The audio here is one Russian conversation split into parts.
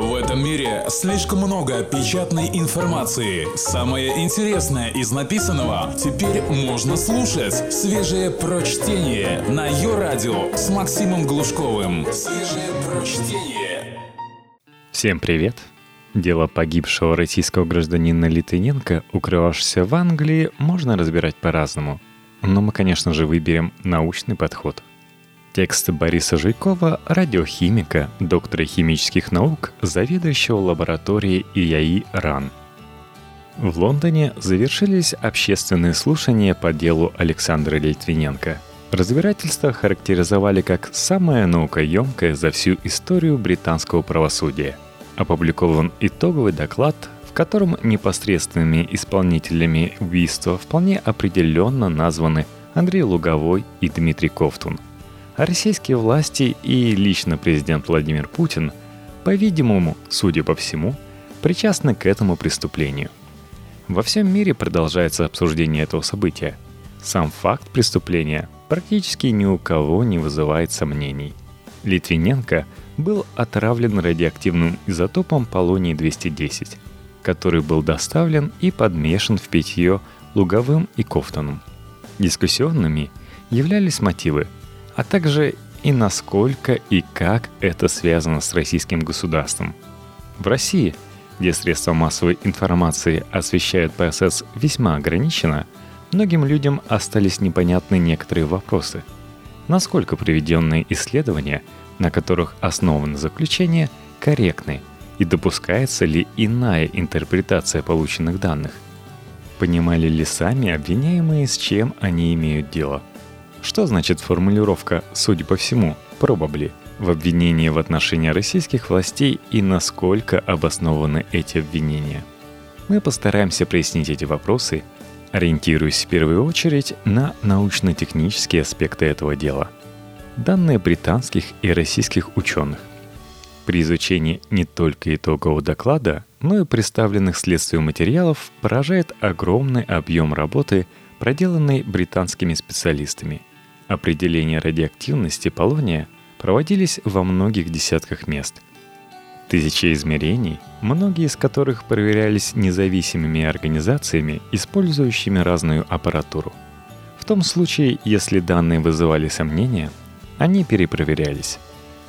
В этом мире слишком много печатной информации. Самое интересное из написанного теперь можно слушать. Свежее прочтение на ее радио с Максимом Глушковым. Свежее прочтение. Всем привет! Дело погибшего российского гражданина Литвиненко, укрывавшегося в Англии, можно разбирать по-разному. Но мы, конечно же, выберем научный подход – Текст Бориса Жуйкова, радиохимика, доктора химических наук, заведующего лабораторией ИАИ РАН. В Лондоне завершились общественные слушания по делу Александра Литвиненко. Разбирательство характеризовали как самое наукоемкое за всю историю британского правосудия. Опубликован итоговый доклад, в котором непосредственными исполнителями убийства вполне определенно названы Андрей Луговой и Дмитрий Ковтун – а российские власти и лично президент Владимир Путин, по-видимому, судя по всему, причастны к этому преступлению. Во всем мире продолжается обсуждение этого события. Сам факт преступления практически ни у кого не вызывает сомнений. Литвиненко был отравлен радиоактивным изотопом полоний-210, который был доставлен и подмешан в питье Луговым и Кофтоном. Дискуссионными являлись мотивы – а также и насколько и как это связано с российским государством. В России, где средства массовой информации освещают процесс весьма ограниченно, многим людям остались непонятны некоторые вопросы. Насколько приведенные исследования, на которых основано заключение, корректны и допускается ли иная интерпретация полученных данных? Понимали ли сами обвиняемые, с чем они имеют дело – что значит формулировка «судя по всему» «probably» в обвинении в отношении российских властей и насколько обоснованы эти обвинения? Мы постараемся прояснить эти вопросы, ориентируясь в первую очередь на научно-технические аспекты этого дела. Данные британских и российских ученых. При изучении не только итогового доклада, но и представленных следствию материалов поражает огромный объем работы, проделанной британскими специалистами – Определения радиоактивности полония проводились во многих десятках мест. Тысячи измерений, многие из которых проверялись независимыми организациями, использующими разную аппаратуру. В том случае, если данные вызывали сомнения, они перепроверялись.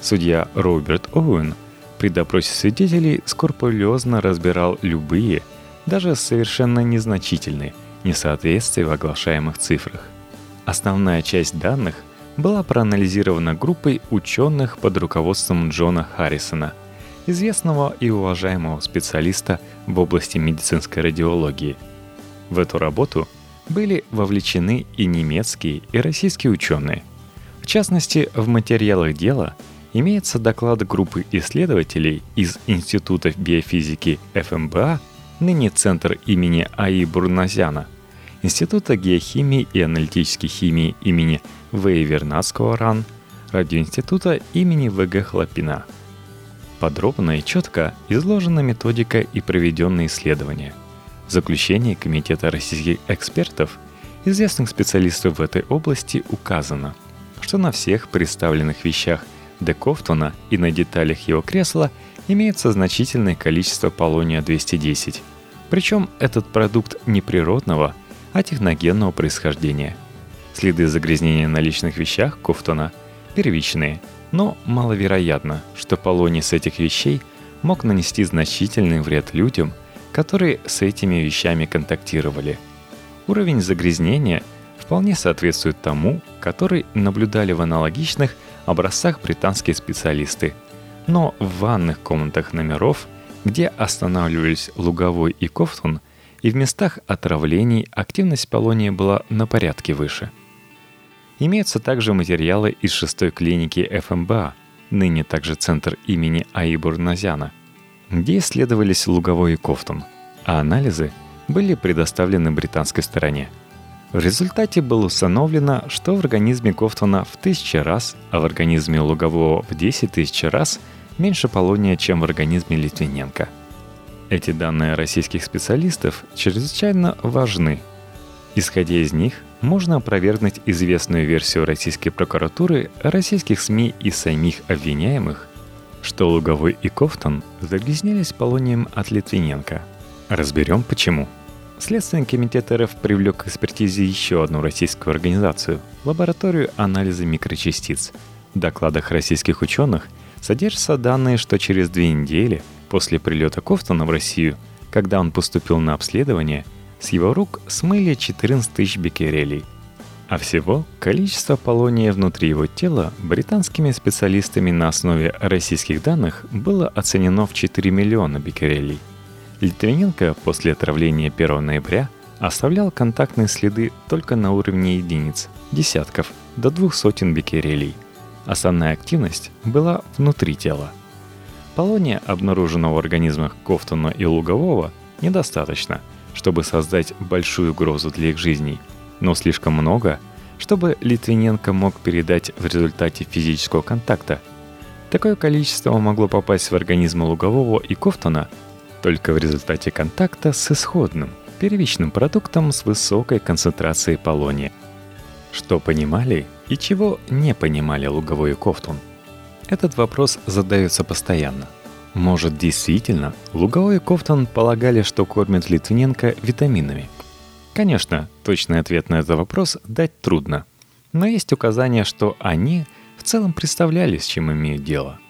Судья Роберт Оуэн при допросе свидетелей скрупулезно разбирал любые, даже совершенно незначительные, несоответствия в оглашаемых цифрах. Основная часть данных была проанализирована группой ученых под руководством Джона Харрисона, известного и уважаемого специалиста в области медицинской радиологии. В эту работу были вовлечены и немецкие, и российские ученые. В частности, в материалах дела имеется доклад группы исследователей из Института биофизики ФМБА, ныне Центр имени А.И. Бурназяна – Института геохимии и аналитической химии имени В. Вернадского РАН, Радиоинститута имени В.Г. Хлопина. Подробно и четко изложена методика и проведенные исследования. В заключении Комитета российских экспертов, известных специалистов в этой области, указано, что на всех представленных вещах Де Кофтона и на деталях его кресла имеется значительное количество полония-210. Причем этот продукт неприродного – а техногенного происхождения. Следы загрязнения на личных вещах Кофтона первичные, но маловероятно, что полоний с этих вещей мог нанести значительный вред людям, которые с этими вещами контактировали. Уровень загрязнения вполне соответствует тому, который наблюдали в аналогичных образцах британские специалисты. Но в ванных комнатах номеров, где останавливались Луговой и Кофтон, и в местах отравлений активность полония была на порядке выше. Имеются также материалы из шестой клиники ФМБА, ныне также центр имени Аибур Назяна, где исследовались Луговой и Кофтон, а анализы были предоставлены британской стороне. В результате было установлено, что в организме Кофтона в тысячи раз, а в организме Лугового в 10 тысяч раз меньше полония, чем в организме Литвиненко – эти данные российских специалистов чрезвычайно важны. Исходя из них, можно опровергнуть известную версию российской прокуратуры, российских СМИ и самих обвиняемых, что Луговой и Кофтон загрязнились полонием от Литвиненко. Разберем почему. Следственный комитет РФ привлек к экспертизе еще одну российскую организацию – лабораторию анализа микрочастиц. В докладах российских ученых содержатся данные, что через две недели после прилета Кофтона в Россию, когда он поступил на обследование, с его рук смыли 14 тысяч беккерелей – а всего количество полония внутри его тела британскими специалистами на основе российских данных было оценено в 4 миллиона беккерелей. Литвиненко после отравления 1 ноября оставлял контактные следы только на уровне единиц, десятков, до двух сотен беккерелей. Основная активность была внутри тела. Полония, обнаруженного в организмах Кофтона и Лугового, недостаточно, чтобы создать большую угрозу для их жизней – но слишком много, чтобы Литвиненко мог передать в результате физического контакта. Такое количество могло попасть в организм Лугового и Кофтона только в результате контакта с исходным, первичным продуктом с высокой концентрацией полония. Что понимали и чего не понимали Луговой и Кофтон? Этот вопрос задается постоянно. Может, действительно, Луговой и Кофтон полагали, что кормят Литвиненко витаминами – Конечно, точный ответ на этот вопрос дать трудно. Но есть указания, что они в целом представляли, с чем имеют дело.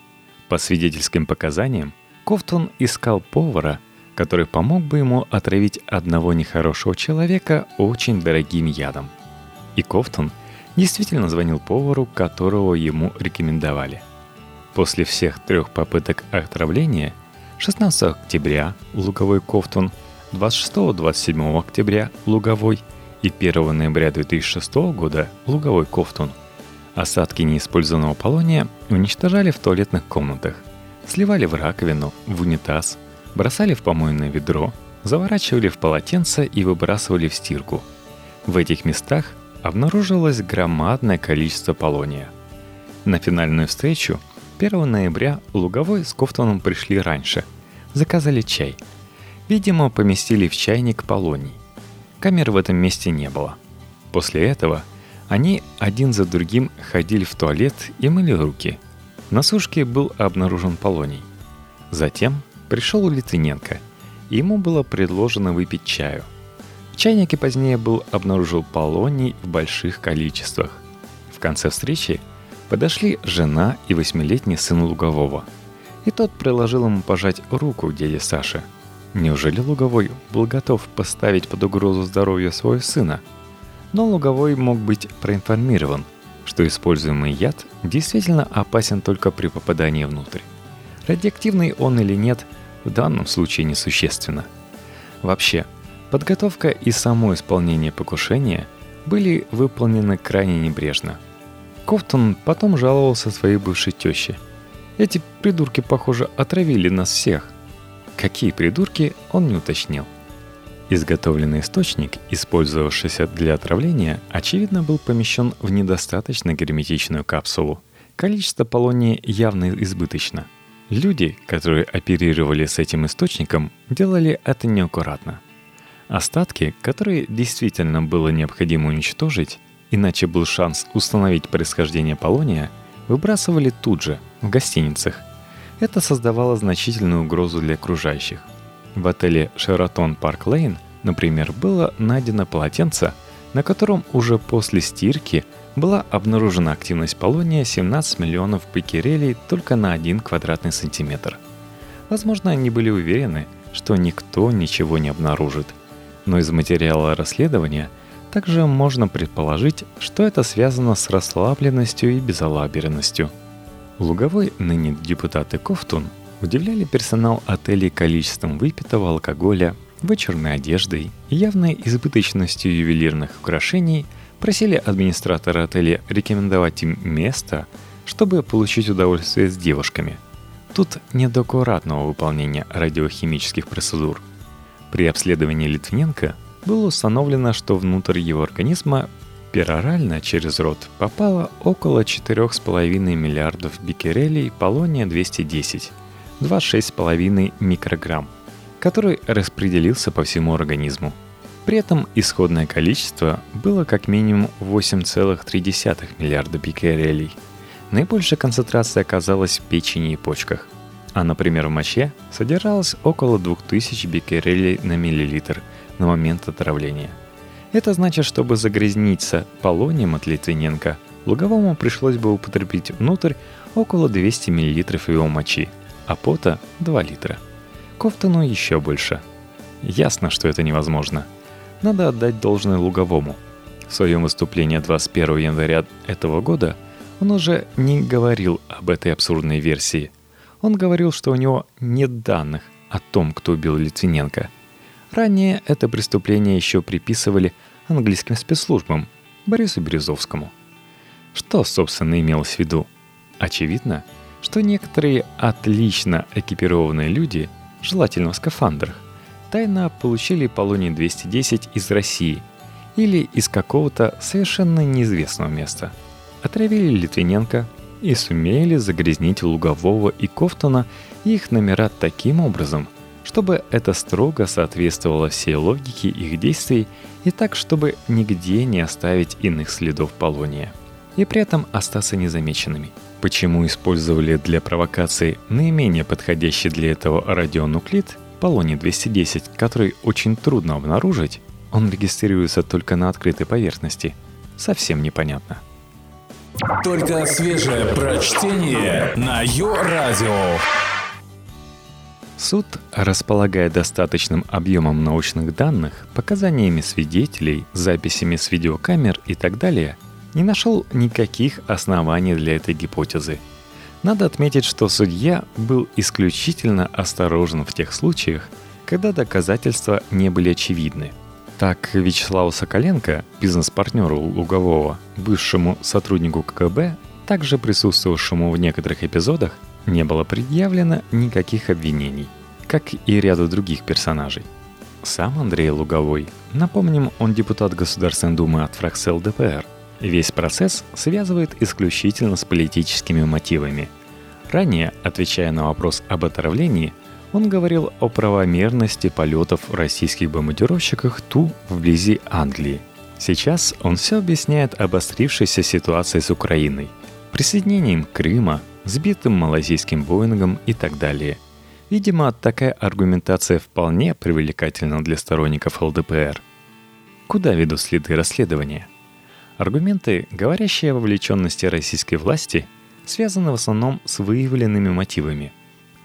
По свидетельским показаниям, Кофтон искал повара, который помог бы ему отравить одного нехорошего человека очень дорогим ядом. И Кофтон действительно звонил повару, которого ему рекомендовали. После всех трех попыток отравления 16 октября Луговой Кофтон – 26-27 октября – Луговой и 1 ноября 2006 года – Луговой Кофтун. Осадки неиспользованного полония уничтожали в туалетных комнатах, сливали в раковину, в унитаз, бросали в помойное ведро, заворачивали в полотенце и выбрасывали в стирку. В этих местах обнаружилось громадное количество полония. На финальную встречу 1 ноября Луговой с Кофтоном пришли раньше. Заказали чай – Видимо, поместили в чайник полоний. Камер в этом месте не было. После этого они один за другим ходили в туалет и мыли руки. На сушке был обнаружен полоний. Затем пришел Литвиненко, ему было предложено выпить чаю. В чайнике позднее был обнаружен полоний в больших количествах. В конце встречи подошли жена и восьмилетний сын Лугового. И тот предложил ему пожать руку дяде Саше – Неужели Луговой был готов поставить под угрозу здоровье своего сына? Но Луговой мог быть проинформирован, что используемый яд действительно опасен только при попадании внутрь. Радиоактивный он или нет, в данном случае несущественно. Вообще, подготовка и само исполнение покушения были выполнены крайне небрежно. Кофтон потом жаловался своей бывшей теще. Эти придурки, похоже, отравили нас всех – Какие придурки, он не уточнил. Изготовленный источник, использовавшийся для отравления, очевидно был помещен в недостаточно герметичную капсулу. Количество полония явно избыточно. Люди, которые оперировали с этим источником, делали это неаккуратно. Остатки, которые действительно было необходимо уничтожить, иначе был шанс установить происхождение полония, выбрасывали тут же, в гостиницах, это создавало значительную угрозу для окружающих. В отеле Шератон Парк Лейн, например, было найдено полотенце, на котором уже после стирки была обнаружена активность полония 17 миллионов беккерелей только на 1 квадратный сантиметр. Возможно, они были уверены, что никто ничего не обнаружит. Но из материала расследования также можно предположить, что это связано с расслабленностью и безалаберностью – Луговой, ныне депутаты Кофтун, удивляли персонал отелей количеством выпитого алкоголя, вычурной одеждой и явной избыточностью ювелирных украшений, просили администратора отеля рекомендовать им место, чтобы получить удовольствие с девушками. Тут нет аккуратного выполнения радиохимических процедур. При обследовании Литвиненко было установлено, что внутрь его организма Перорально через рот попало около 4,5 миллиардов бикерелей полония-210, 26,5 микрограмм, который распределился по всему организму. При этом исходное количество было как минимум 8,3 миллиарда бикерелей. Наибольшая концентрация оказалась в печени и почках. А, например, в моче содержалось около 2000 биккерелей на миллилитр на момент отравления. Это значит, чтобы загрязниться полонием от Литвиненко, Луговому пришлось бы употребить внутрь около 200 мл его мочи, а пота 2 литра. Кофтону еще больше. Ясно, что это невозможно. Надо отдать должное Луговому. В своем выступлении 21 января этого года он уже не говорил об этой абсурдной версии. Он говорил, что у него нет данных о том, кто убил Литвиненко. Ранее это преступление еще приписывали английским спецслужбам Борису Березовскому. Что, собственно, имелось в виду? Очевидно, что некоторые отлично экипированные люди, желательно в скафандрах, тайно получили полоний-210 из России или из какого-то совершенно неизвестного места. Отравили Литвиненко и сумели загрязнить Лугового и Кофтона их номера таким образом, чтобы это строго соответствовало всей логике их действий и так, чтобы нигде не оставить иных следов полония. И при этом остаться незамеченными – Почему использовали для провокации наименее подходящий для этого радионуклид полоний-210, который очень трудно обнаружить, он регистрируется только на открытой поверхности. Совсем непонятно. Только свежее прочтение на Йо-Радио. Суд, располагая достаточным объемом научных данных, показаниями свидетелей, записями с видеокамер и так далее – не нашел никаких оснований для этой гипотезы. Надо отметить, что судья был исключительно осторожен в тех случаях, когда доказательства не были очевидны. Так Вячеславу Соколенко, бизнес-партнеру Лугового, бывшему сотруднику КГБ, также присутствовавшему в некоторых эпизодах, не было предъявлено никаких обвинений, как и ряду других персонажей. Сам Андрей Луговой, напомним, он депутат Государственной Думы от фракции ЛДПР – Весь процесс связывает исключительно с политическими мотивами. Ранее, отвечая на вопрос об отравлении, он говорил о правомерности полетов российских бомбардировщиков Ту вблизи Англии. Сейчас он все объясняет обострившейся ситуацией с Украиной, присоединением Крыма, сбитым малазийским Боингом и так далее. Видимо, такая аргументация вполне привлекательна для сторонников ЛДПР. Куда ведут следы расследования – Аргументы, говорящие о вовлеченности российской власти, связаны в основном с выявленными мотивами,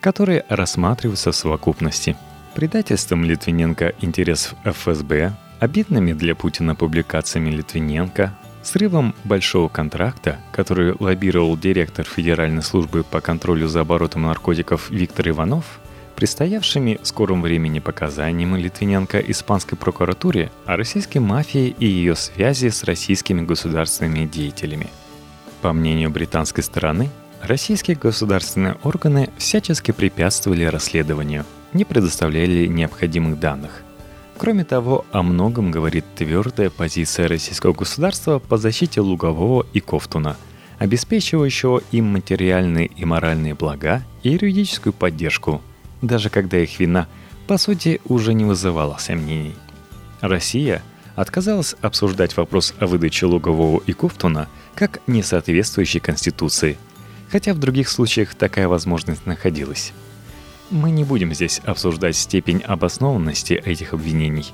которые рассматриваются в совокупности. Предательством Литвиненко интересов ФСБ, обидными для Путина публикациями Литвиненко, срывом большого контракта, который лоббировал директор Федеральной службы по контролю за оборотом наркотиков Виктор Иванов – предстоявшими в скором времени показаниями Литвиненко испанской прокуратуре о российской мафии и ее связи с российскими государственными деятелями. По мнению британской стороны, российские государственные органы всячески препятствовали расследованию, не предоставляли необходимых данных. Кроме того, о многом говорит твердая позиция российского государства по защите Лугового и Кофтуна, обеспечивающего им материальные и моральные блага и юридическую поддержку – даже когда их вина, по сути, уже не вызывала сомнений. Россия отказалась обсуждать вопрос о выдаче Лугового и Кофтуна как несоответствующий Конституции, хотя в других случаях такая возможность находилась. Мы не будем здесь обсуждать степень обоснованности этих обвинений,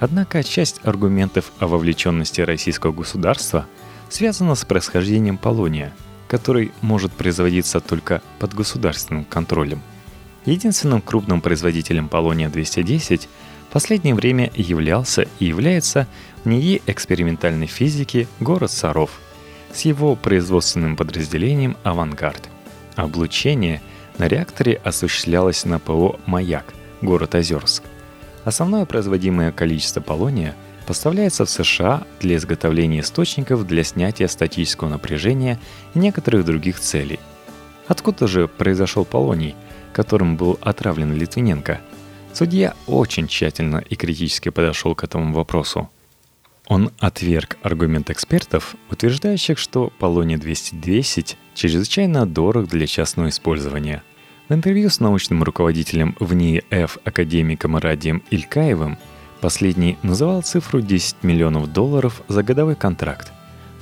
однако часть аргументов о вовлеченности российского государства связана с происхождением полония, который может производиться только под государственным контролем – Единственным крупным производителем полония-210 в последнее время являлся и является в НИИ экспериментальной физики город Саров с его производственным подразделением «Авангард». Облучение на реакторе осуществлялось на ПО «Маяк», город Озерск. Основное производимое количество полония поставляется в США для изготовления источников для снятия статического напряжения и некоторых других целей. Откуда же произошел полоний – которым был отравлен Литвиненко, судья очень тщательно и критически подошел к этому вопросу. Он отверг аргумент экспертов, утверждающих, что полоний-210 чрезвычайно дорог для частного использования. В интервью с научным руководителем в НИИФ академиком Радием Илькаевым последний называл цифру 10 миллионов долларов за годовой контракт.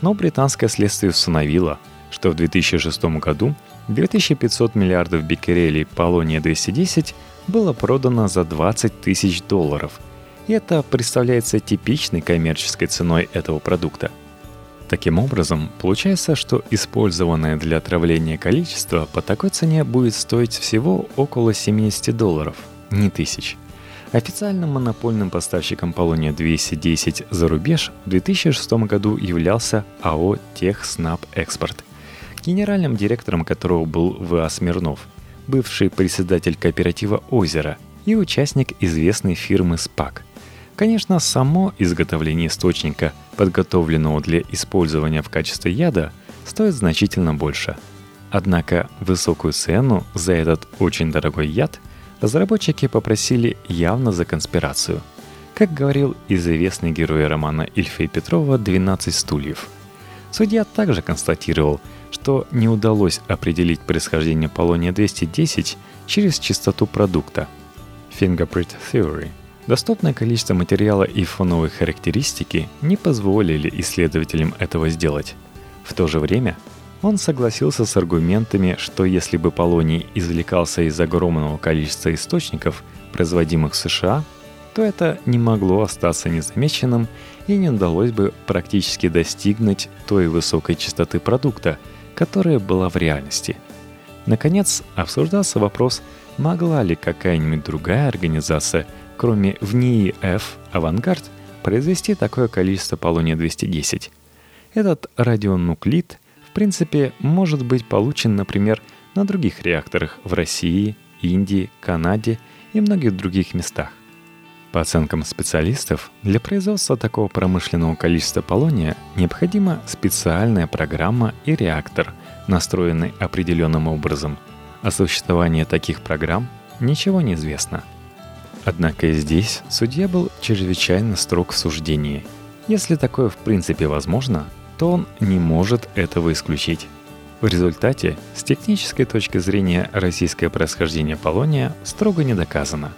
Но британское следствие установило, что в 2006 году 2500 миллиардов биккерелей полония-210 было продано за 20 тысяч долларов. И это представляется типичной коммерческой ценой этого продукта. Таким образом, получается, что использованное для отравления количество по такой цене будет стоить всего около 70 долларов, не тысяч – Официальным монопольным поставщиком полония-210 за рубеж в 2006 году являлся АО «Техснаб Экспорт», генеральным директором которого был В.А. Смирнов, бывший председатель кооператива «Озеро» и участник известной фирмы «СПАК». Конечно, само изготовление источника, подготовленного для использования в качестве яда, стоит значительно больше. Однако высокую цену за этот очень дорогой яд разработчики попросили явно за конспирацию. Как говорил известный герой романа Ильфа Петрова «12 стульев». Судья также констатировал, что не удалось определить происхождение полония-210 через чистоту продукта. Fingerprint Theory Доступное количество материала и фоновые характеристики не позволили исследователям этого сделать. В то же время он согласился с аргументами, что если бы полоний извлекался из огромного количества источников, производимых в США, то это не могло остаться незамеченным и не удалось бы практически достигнуть той высокой частоты продукта, которая была в реальности. Наконец, обсуждался вопрос, могла ли какая-нибудь другая организация, кроме ВНИИ-Ф «Авангард», произвести такое количество полония-210. Этот радионуклид – принципе, может быть получен, например, на других реакторах в России, Индии, Канаде и многих других местах. По оценкам специалистов, для производства такого промышленного количества полония необходима специальная программа и реактор, настроенный определенным образом. О существовании таких программ ничего не известно. Однако и здесь судья был чрезвычайно строг в суждении. Если такое в принципе возможно, то он не может этого исключить. В результате, с технической точки зрения, российское происхождение полония строго не доказано.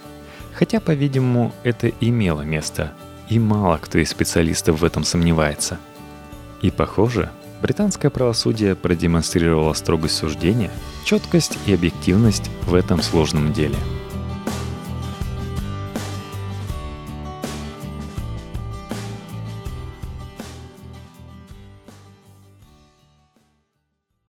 Хотя, по-видимому, это имело место, и мало кто из специалистов в этом сомневается. И похоже, британское правосудие продемонстрировало строгость суждения, четкость и объективность в этом сложном деле –